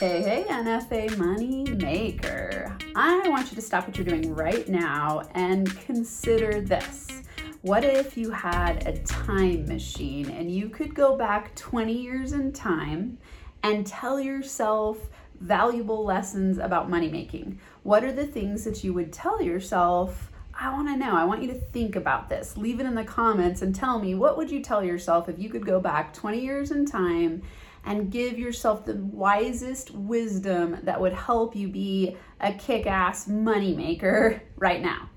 Hey, hey, NFA money maker. I want you to stop what you're doing right now and consider this. What if you had a time machine and you could go back 20 years in time and tell yourself valuable lessons about money making? What are the things that you would tell yourself? I want to know. I want you to think about this. Leave it in the comments and tell me what would you tell yourself if you could go back 20 years in time and give yourself the wisest wisdom that would help you be a kick ass moneymaker right now.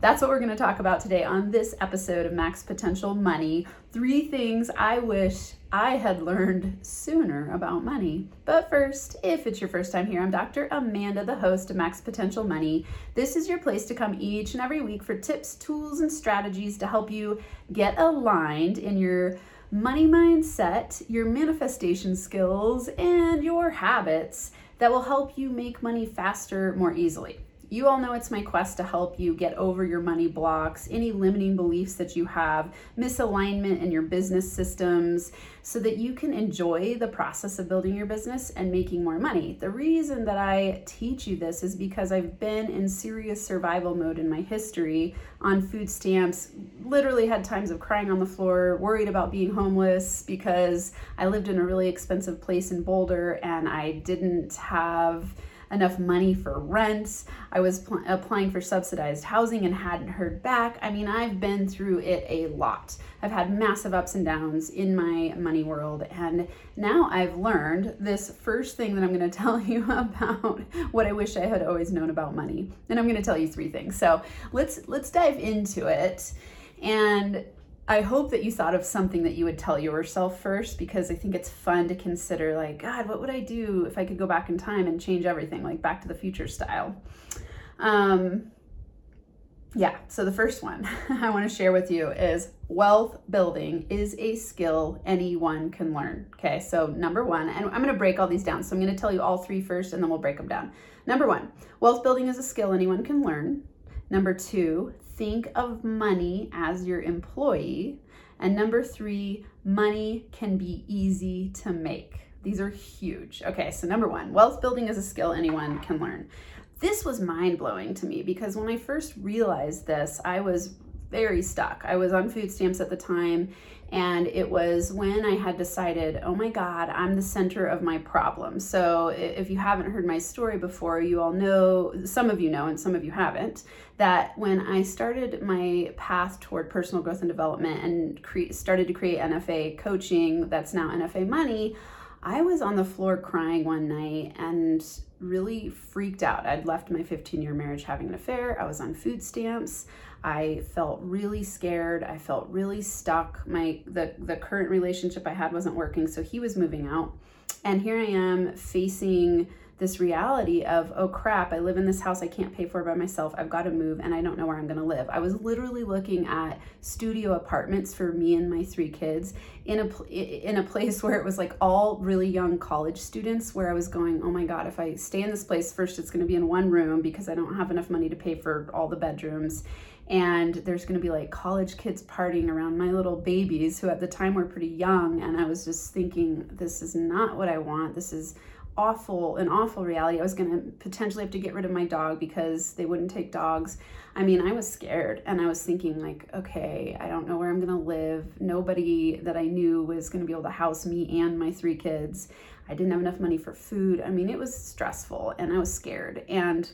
That's what we're going to talk about today on this episode of Max Potential Money. Three things I wish I had learned sooner about money. But first, if it's your first time here, I'm Dr. Amanda, the host of Max Potential Money. This is your place to come each and every week for tips, tools, and strategies to help you get aligned in your money mindset, your manifestation skills, and your habits that will help you make money faster, more easily. You all know it's my quest to help you get over your money blocks, any limiting beliefs that you have, misalignment in your business systems, so that you can enjoy the process of building your business and making more money. The reason that I teach you this is because I've been in serious survival mode in my history on food stamps, literally had times of crying on the floor, worried about being homeless because I lived in a really expensive place in Boulder and I didn't have enough money for rent. I was pl- applying for subsidized housing and hadn't heard back. I mean, I've been through it a lot. I've had massive ups and downs in my money world. And now I've learned this first thing that I'm going to tell you about what I wish I had always known about money. And I'm going to tell you three things. So let's let's dive into it. And I hope that you thought of something that you would tell yourself first because I think it's fun to consider like, God, what would I do if I could go back in time and change everything, like back to the future style. Um, yeah, so the first one I want to share with you is wealth building is a skill anyone can learn. Okay, so number one, and I'm going to break all these down. So I'm going to tell you all three first and then we'll break them down. Number one, wealth building is a skill anyone can learn. Number two, think of money as your employee. And number three, money can be easy to make. These are huge. Okay, so number one, wealth building is a skill anyone can learn. This was mind blowing to me because when I first realized this, I was very stuck. I was on food stamps at the time, and it was when I had decided, oh my God, I'm the center of my problem. So, if you haven't heard my story before, you all know, some of you know, and some of you haven't, that when I started my path toward personal growth and development and cre- started to create NFA coaching, that's now NFA money. I was on the floor crying one night and really freaked out. I'd left my 15 year marriage having an affair. I was on food stamps. I felt really scared. I felt really stuck. My the the current relationship I had wasn't working, so he was moving out. And here I am facing this reality of, oh crap, I live in this house I can't pay for by myself. I've got to move and I don't know where I'm going to live. I was literally looking at studio apartments for me and my three kids in a in a place where it was like all really young college students where I was going, "Oh my god, if I stay in this place first it's going to be in one room because I don't have enough money to pay for all the bedrooms." and there's going to be like college kids partying around my little babies who at the time were pretty young and i was just thinking this is not what i want this is awful an awful reality. I was going to potentially have to get rid of my dog because they wouldn't take dogs. I mean i was scared and i was thinking like okay i don't know where i'm going to live. Nobody that i knew was going to be able to house me and my three kids. I didn't have enough money for food. I mean it was stressful and i was scared. And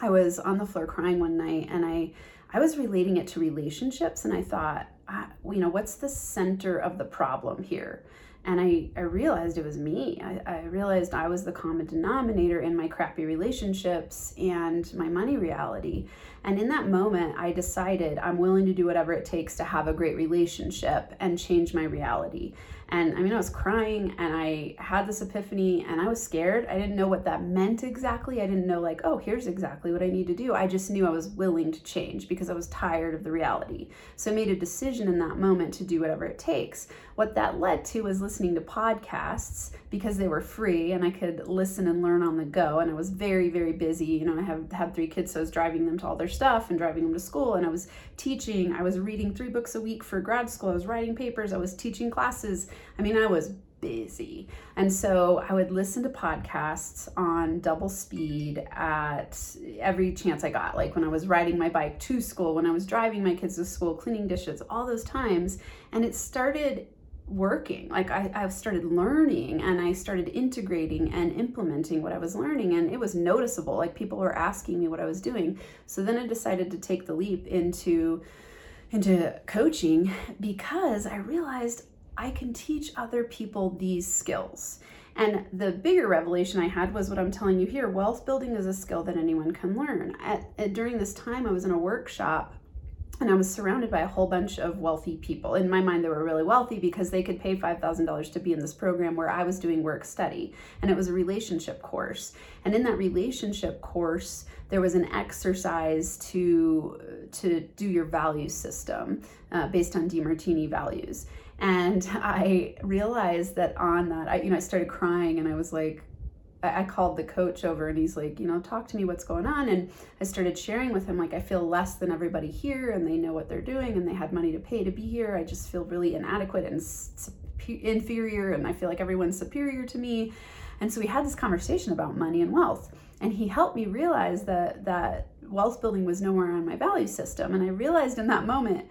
i was on the floor crying one night and i i was relating it to relationships and i thought I, you know what's the center of the problem here and I, I realized it was me. I, I realized I was the common denominator in my crappy relationships and my money reality. And in that moment, I decided I'm willing to do whatever it takes to have a great relationship and change my reality. And I mean, I was crying and I had this epiphany and I was scared. I didn't know what that meant exactly. I didn't know, like, oh, here's exactly what I need to do. I just knew I was willing to change because I was tired of the reality. So I made a decision in that moment to do whatever it takes. What that led to was listening to podcasts because they were free and I could listen and learn on the go. And I was very, very busy. You know, I have had three kids, so I was driving them to all their stuff and driving them to school. And I was teaching, I was reading three books a week for grad school. I was writing papers, I was teaching classes. I mean, I was busy. And so I would listen to podcasts on double speed at every chance I got. Like when I was riding my bike to school, when I was driving my kids to school, cleaning dishes, all those times. And it started working. Like I, I started learning and I started integrating and implementing what I was learning, and it was noticeable. Like people were asking me what I was doing. So then I decided to take the leap into into coaching because I realized I can teach other people these skills. And the bigger revelation I had was what I'm telling you here wealth building is a skill that anyone can learn. At, at, during this time, I was in a workshop and I was surrounded by a whole bunch of wealthy people. In my mind, they were really wealthy because they could pay $5,000 to be in this program where I was doing work study. And it was a relationship course. And in that relationship course, there was an exercise to, to do your value system uh, based on Demartini values. And I realized that on that, I, you know, I started crying and I was like, I called the coach over and he's like, you know, talk to me what's going on. And I started sharing with him, like, I feel less than everybody here and they know what they're doing and they had money to pay to be here. I just feel really inadequate and inferior and I feel like everyone's superior to me. And so we had this conversation about money and wealth. And he helped me realize that that wealth building was nowhere on my value system. And I realized in that moment,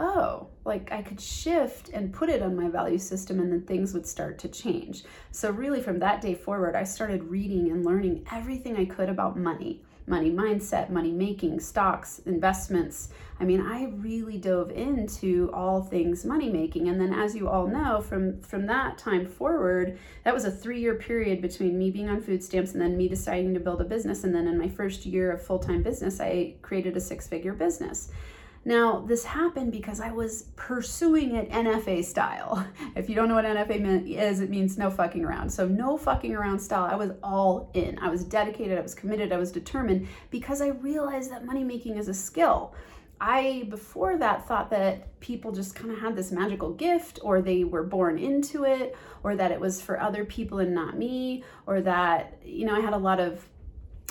oh, like I could shift and put it on my value system and then things would start to change. So, really, from that day forward, I started reading and learning everything I could about money money mindset, money making, stocks, investments. I mean, I really dove into all things money making. And then as you all know, from from that time forward, that was a 3-year period between me being on food stamps and then me deciding to build a business and then in my first year of full-time business, I created a six-figure business. Now, this happened because I was pursuing it NFA style. If you don't know what NFA is, it means no fucking around. So, no fucking around style. I was all in. I was dedicated, I was committed, I was determined because I realized that money making is a skill. I, before that, thought that people just kind of had this magical gift, or they were born into it, or that it was for other people and not me, or that, you know, I had a lot of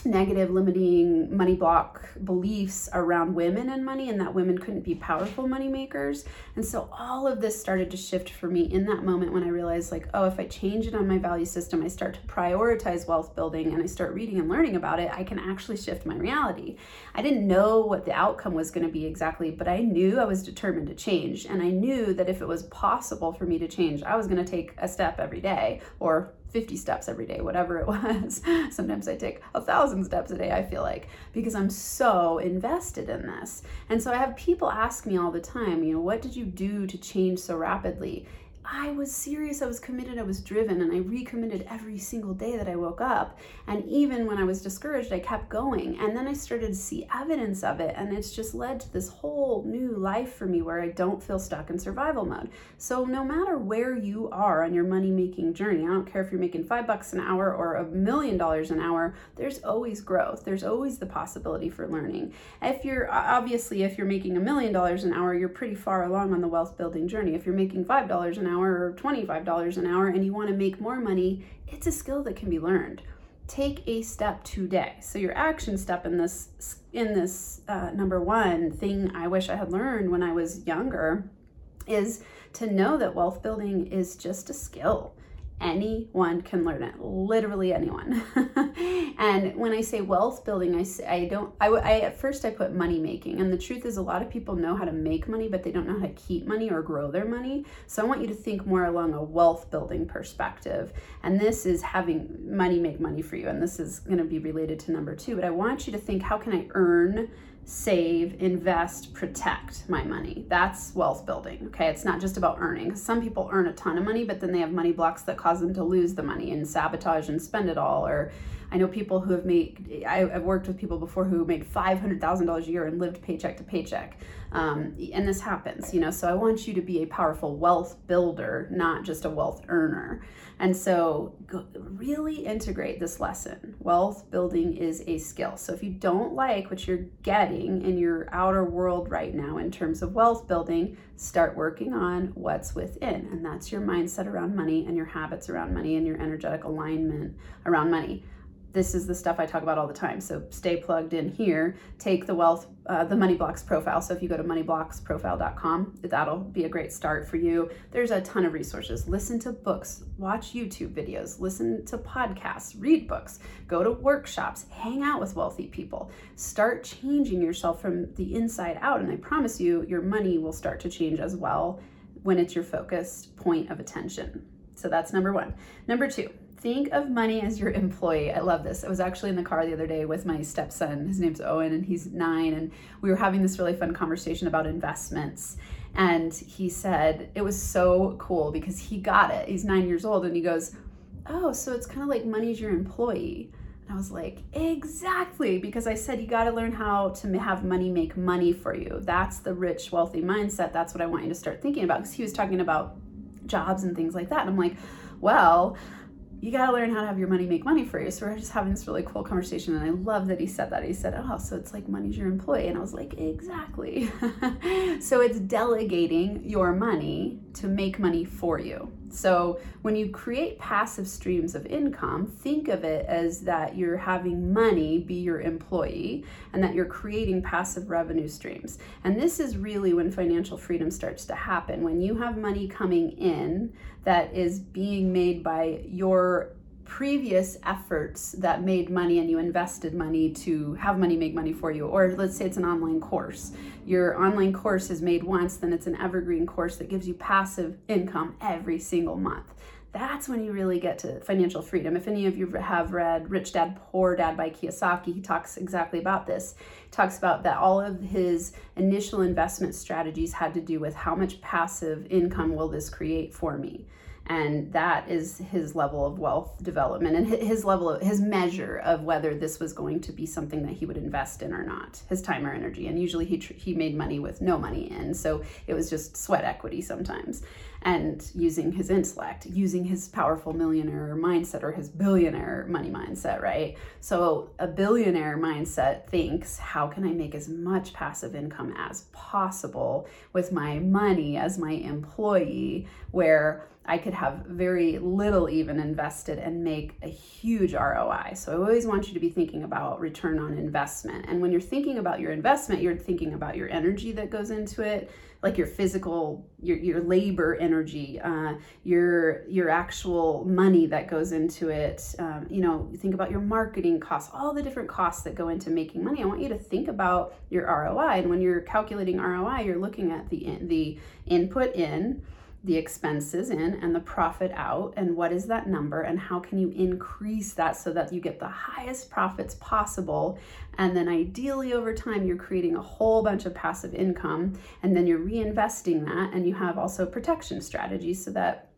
negative limiting money block beliefs around women and money and that women couldn't be powerful money makers and so all of this started to shift for me in that moment when i realized like oh if i change it on my value system i start to prioritize wealth building and i start reading and learning about it i can actually shift my reality. I didn't know what the outcome was going to be exactly but i knew i was determined to change. And i knew that if it was possible for me to change i was going to take a step every day or 50 steps every day, whatever it was. Sometimes I take a thousand steps a day, I feel like, because I'm so invested in this. And so I have people ask me all the time, you know, what did you do to change so rapidly? I was serious, I was committed, I was driven, and I recommitted every single day that I woke up. And even when I was discouraged, I kept going. And then I started to see evidence of it, and it's just led to this whole new life for me where I don't feel stuck in survival mode. So, no matter where you are on your money making journey, I don't care if you're making five bucks an hour or a million dollars an hour, there's always growth. There's always the possibility for learning. If you're obviously, if you're making a million dollars an hour, you're pretty far along on the wealth building journey. If you're making five dollars an hour, hour or $25 an hour and you want to make more money, it's a skill that can be learned. Take a step today. So your action step in this in this uh, number one thing I wish I had learned when I was younger is to know that wealth building is just a skill anyone can learn it. Literally anyone. And when i say wealth building i say i don't I, I at first i put money making and the truth is a lot of people know how to make money but they don't know how to keep money or grow their money. So i want you to think more along a wealth building perspective. And this is having money make money for you and this is going to be related to number two but i want you to think how can i earn save, invest, protect my money. That's wealth building. Okay. It's not just about earning. Some people earn a ton of money, but then they have money blocks that cause them to lose the money and sabotage and spend it all. Or I know people who have made, I've worked with people before who made $500,000 a year and lived paycheck to paycheck. Um, and this happens, you know. So I want you to be a powerful wealth builder, not just a wealth earner. And so, go, really integrate this lesson. Wealth building is a skill. So, if you don't like what you're getting in your outer world right now in terms of wealth building, start working on what's within. And that's your mindset around money and your habits around money and your energetic alignment around money this is the stuff I talk about all the time. So stay plugged in here. Take the wealth, uh, the Money Blocks profile. So if you go to moneyblocksprofile.com, that'll be a great start for you. There's a ton of resources. Listen to books, watch YouTube videos, listen to podcasts, read books, go to workshops, hang out with wealthy people. Start changing yourself from the inside out. And I promise you, your money will start to change as well when it's your focused point of attention. So that's number one. Number two, think of money as your employee. I love this. I was actually in the car the other day with my stepson. His name's Owen and he's nine. And we were having this really fun conversation about investments. And he said it was so cool because he got it. He's nine years old and he goes, Oh, so it's kind of like money's your employee. And I was like, Exactly. Because I said you got to learn how to have money make money for you. That's the rich, wealthy mindset. That's what I want you to start thinking about. Because he was talking about jobs and things like that. And I'm like, Well, you got to learn how to have your money make money for you. So we're just having this really cool conversation. And I love that he said that. He said, Oh, so it's like money's your employee. And I was like, Exactly. so it's delegating your money to make money for you. So when you create passive streams of income, think of it as that you're having money be your employee and that you're creating passive revenue streams. And this is really when financial freedom starts to happen. When you have money coming in that is being made by your previous efforts that made money and you invested money to have money make money for you or let's say it's an online course your online course is made once then it's an evergreen course that gives you passive income every single month that's when you really get to financial freedom. If any of you have read Rich Dad Poor Dad by Kiyosaki, he talks exactly about this. He talks about that all of his initial investment strategies had to do with how much passive income will this create for me and that is his level of wealth development and his level of his measure of whether this was going to be something that he would invest in or not his time or energy. And usually he he made money with no money in. So it was just sweat equity sometimes and using his intellect using his powerful millionaire mindset or his billionaire money mindset right so a billionaire mindset thinks how can i make as much passive income as possible with my money as my employee where I could have very little even invested and make a huge ROI. So I always want you to be thinking about return on investment. And when you're thinking about your investment, you're thinking about your energy that goes into it, like your physical, your your labor energy, uh, your your actual money that goes into it. Um, you know, think about your marketing costs, all the different costs that go into making money. I want you to think about your ROI. And when you're calculating ROI, you're looking at the the input in the expenses in and the profit out and what is that number and how can you increase that so that you get the highest profits possible? And then ideally over time you're creating a whole bunch of passive income and then you're reinvesting that and you have also protection strategies so that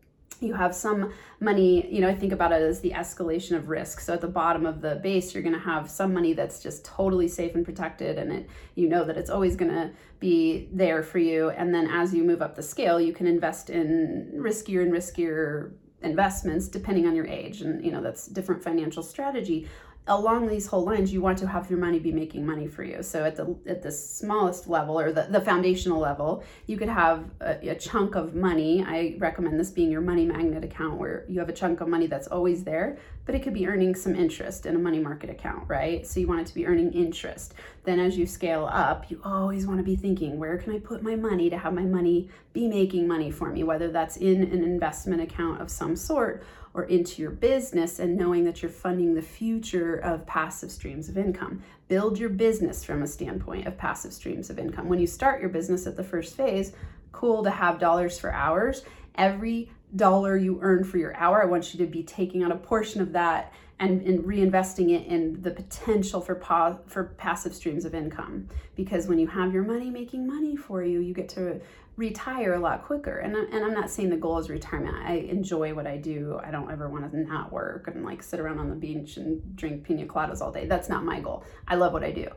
you have some money, you know, I think about it as the escalation of risk. So at the bottom of the base, you're going to have some money that's just totally safe and protected, and it you know that it's always going to be there for you. And then as you move up the scale, you can invest in riskier and riskier investments depending on your age, and you know that's different financial strategy along these whole lines you want to have your money be making money for you. So at the at the smallest level or the, the foundational level you could have a, a, chunk of money. I recommend this being your money magnet account where you have a chunk of money that's always there but it could be earning some interest in a money market account right? So you want it to be earning interest. Then as you scale up you always want to be thinking where can i put my money to have my money be making money for me? Whether that's in an investment account of some sort or into your business and knowing that you're funding the future of passive streams of income. Build your business from a standpoint of passive streams of income. When you start your business at the first phase, cool to have dollars for hours. Every dollar you earn for your hour, I want you to be taking out a portion of that and, and reinvesting it in the potential for pa- for passive streams of income. Because when you have your money making money for you, you get to retire a lot quicker. And, and I'm not saying the goal is retirement. I enjoy what I do. I don't ever want to not work and like sit around on the beach and drink pina coladas all day. That's not my goal. I love what I do.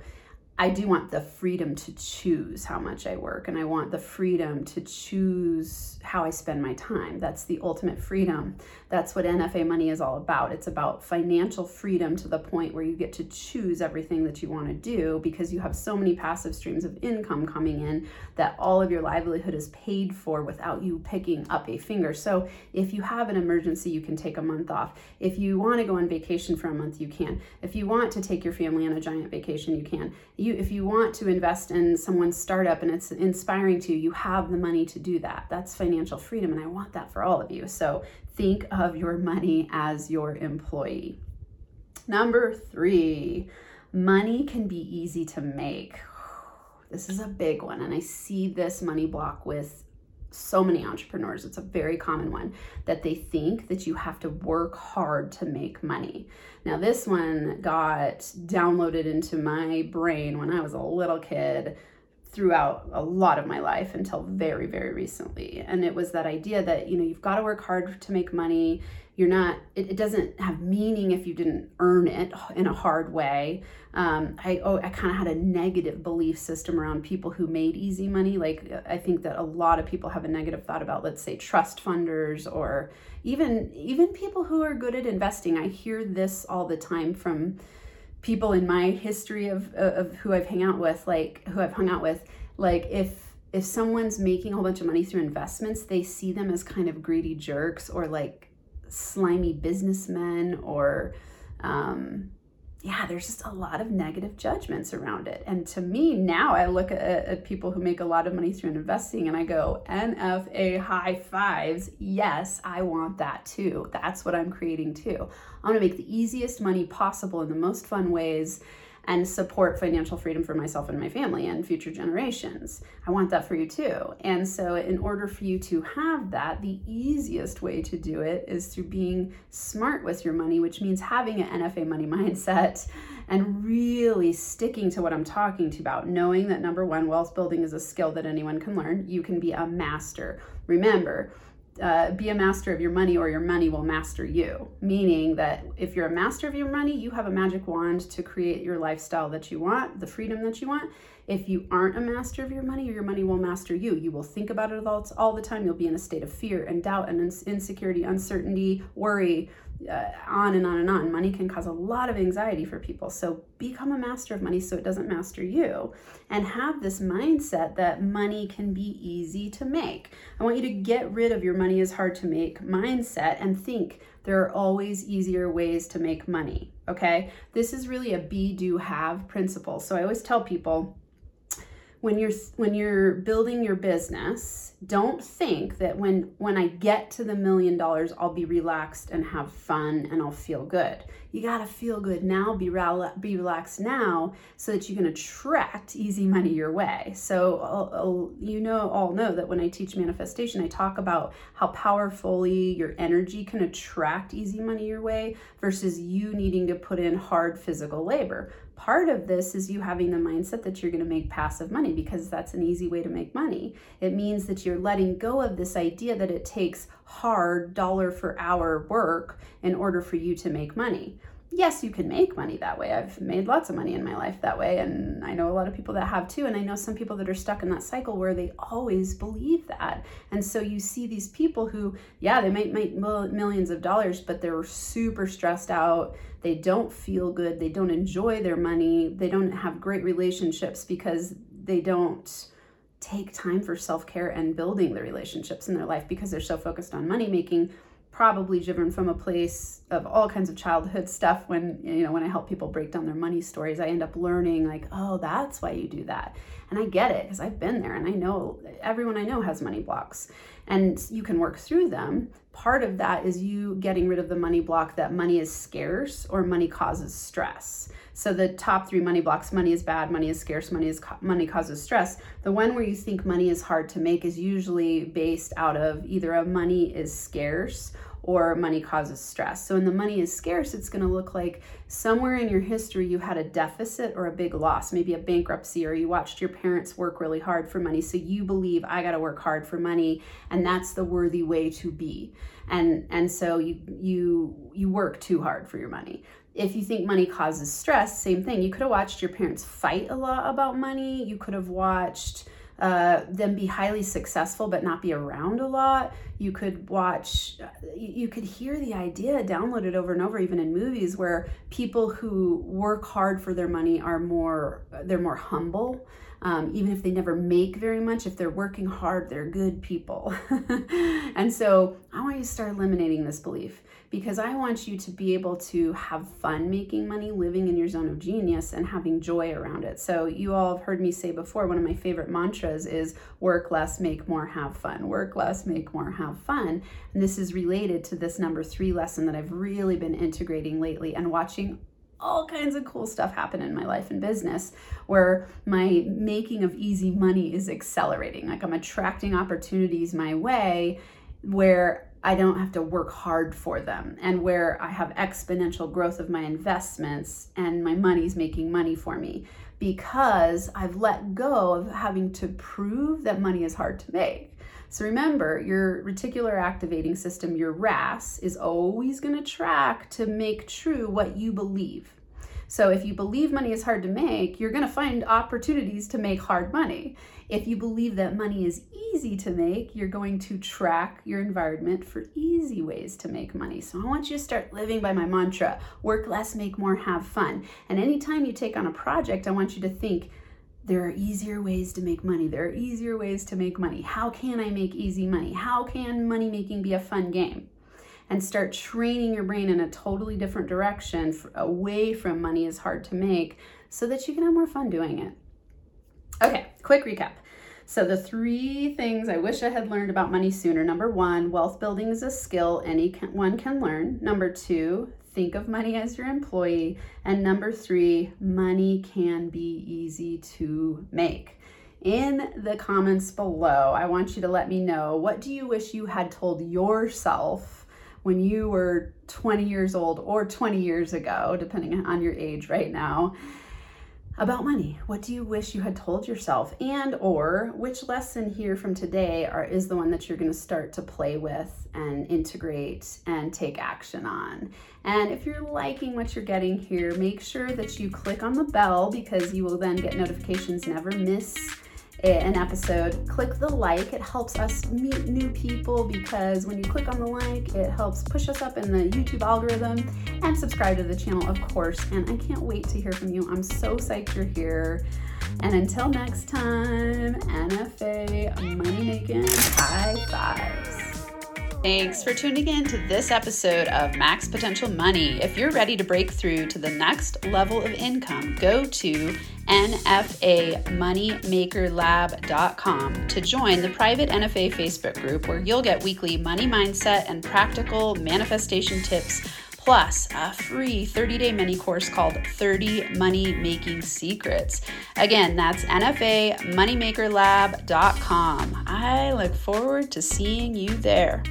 I do want the freedom to choose how much I work, and I want the freedom to choose how I spend my time. That's the ultimate freedom. That's what NFA money is all about. It's about financial freedom to the point where you get to choose everything that you want to do because you have so many passive streams of income coming in that all of your livelihood is paid for without you picking up a finger. So, if you have an emergency, you can take a month off. If you want to go on vacation for a month, you can. If you want to take your family on a giant vacation, you can you if you want to invest in someone's startup and it's inspiring to you, you have the money to do that. That's financial freedom and I want that for all of you. So think of your money as your employee. Number 3, money can be easy to make. This is a big one and I see this money block with so many entrepreneurs. It's a very common one that they think that you have to work hard to make money. Now, this one got downloaded into my brain when I was a little kid throughout a lot of my life until very very recently. And it was that idea that you know you've got to work hard to make money. You're not it, it doesn't have meaning if you didn't earn it in a hard way. Um, i oh, i kind of had a negative belief system around people who made easy money. Like i think that a lot of people have a negative thought about let's say trust funders or even even people who are good at investing. I hear this all the time from people in my history of, of who I've hung out with, like who I've hung out with, like if if someone's making a whole bunch of money through investments, they see them as kind of greedy jerks or like slimy businessmen or um, yeah, there's just a lot of negative judgments around it. And to me, now I look at, at, people who make a lot of money through investing and I go, NFA high fives. Yes, I want that too. That's what I'm creating too. I want to make the easiest money possible in the most fun ways and support financial freedom for myself and my family and future generations. I want that for you too. And so, in order for you to have that, the easiest way to do it is through being smart with your money, which means having an NFA money mindset and really sticking to what I'm talking to about, knowing that number one, wealth building is a skill that anyone can learn. You can be a master. Remember, uh, be a master of your money or your money will master you. Meaning that if you're a master of your money, you have a magic wand to create your lifestyle that you want, the freedom that you want. If you aren't a master of your money, your money will master you. You will think about it all, all the time. You'll be in a state of fear and doubt and insecurity, uncertainty, worry, uh, on and on and on. Money can cause a lot of anxiety for people. So become a master of money so it doesn't master you and have this mindset that money can be easy to make. I want you to get rid of your money is hard to make mindset and think there are always easier ways to make money. Okay? This is really a be do have principle. So I always tell people when you're when you're building your business don't think that when when i get to the million dollars i'll be relaxed and have fun and i'll feel good you got to feel good now be rel- be relaxed now so that you can attract easy money your way. So I'll, I'll, you know all know that when i teach manifestation i talk about how powerfully your energy can attract easy money your way versus you needing to put in hard physical labor. Part of this is you having the mindset that you're going to make passive money because that's an easy way to make money. It means that you're letting go of this idea that it takes hard dollar for hour work in order for you to make money yes, you can make money that way. I've made lots of money in my life that way, and I know a lot of people that have too. And I know some people that are stuck in that cycle where they always believe that. And so you see these people who, yeah, they might make millions of dollars, but they're super stressed out. They don't feel good. They don't enjoy their money. They don't have great relationships because they don't take time for self care and building the relationships in their life because they're so focused on money making probably driven from a place of all kinds of childhood stuff when you know when i help people break down their money stories i end up learning like oh that's why you do that. And i get it because i've been there and i know everyone i know has money blocks and you can work through them. Part of that is you getting rid of the money block that money is scarce or money causes stress. So the top three money blocks money is bad money is scarce money is money causes stress the one where you think money is hard to make is usually based out of either a money is scarce or money causes stress. So when the money is scarce, it's going to look like somewhere in your history you had a deficit or a big loss, maybe a bankruptcy, or you watched your parents work really hard for money. So you believe I got to work hard for money, and that's the worthy way to be. And and so you you you work too hard for your money if you think money causes stress, same thing. You could have watched your parents fight a lot about money. You could have watched uh, them be highly successful but not be around a lot. You could watch, you could hear the idea downloaded over and over, even in movies, where people who work hard for their money are more, they're more humble. Um, even if they never make very much, if they're working hard, they're good people. and so I want you to start eliminating this belief because I want you to be able to have fun making money, living in your zone of genius, and having joy around it. So, you all have heard me say before, one of my favorite mantras is work less, make more, have fun. Work less, make more, have fun. And this is related to this number three lesson that I've really been integrating lately and watching all kinds of cool stuff happen in my life and business where my making of easy money is accelerating. Like I'm attracting opportunities my way where I don't have to work hard for them and where I have exponential growth of my investments and my money's making money for me because I've let go of having to prove that money is hard to make. So remember, your reticular activating system, your RAS, is always going to track to make true what you believe. So if you believe money is hard to make, you're going to find opportunities to make hard money. If you believe that money is easy to make, you're going to track your environment for easy ways to make money. So I want you to start living by my mantra work less, make more, have fun. And anytime you take on a project, I want you to think, there are easier ways to make money. There are easier ways to make money. How can I make easy money? How can money making be a fun game? And start training your brain in a totally different direction away from money is hard to make so that you can have more fun doing it. Okay, quick recap. So, the three things I wish I had learned about money sooner number one, wealth building is a skill anyone can learn. Number two, think of money as your employee. And number three, money can be easy to make. In the comments below, I want you to let me know what do you wish you had told yourself when you were 20 years old or 20 years ago, depending on your age right now, about money. What do you wish you had told yourself? And or which lesson here from today are is the one that you're going to start to play with and integrate and take action on. And if you're liking what you're getting here, make sure that you click on the bell because you will then get notifications never miss an episode, click the like. It helps us meet new people because when you click on the like, it helps push us up in the YouTube algorithm and subscribe to the channel, of course. And I can't wait to hear from you. I'm so psyched you're here. And until next time, NFA money making high fives. Thanks for tuning in to this episode of Max Potential Money. If you're ready to break through to the next level of income, go to nfamoneymakerlab.com to join the private NFA Facebook group where you'll get weekly money mindset and practical manifestation tips plus a free 30 day mini course called 30 Money Making Secrets. Again, that's NFAMoneymakerLab.com. I look forward to seeing you there.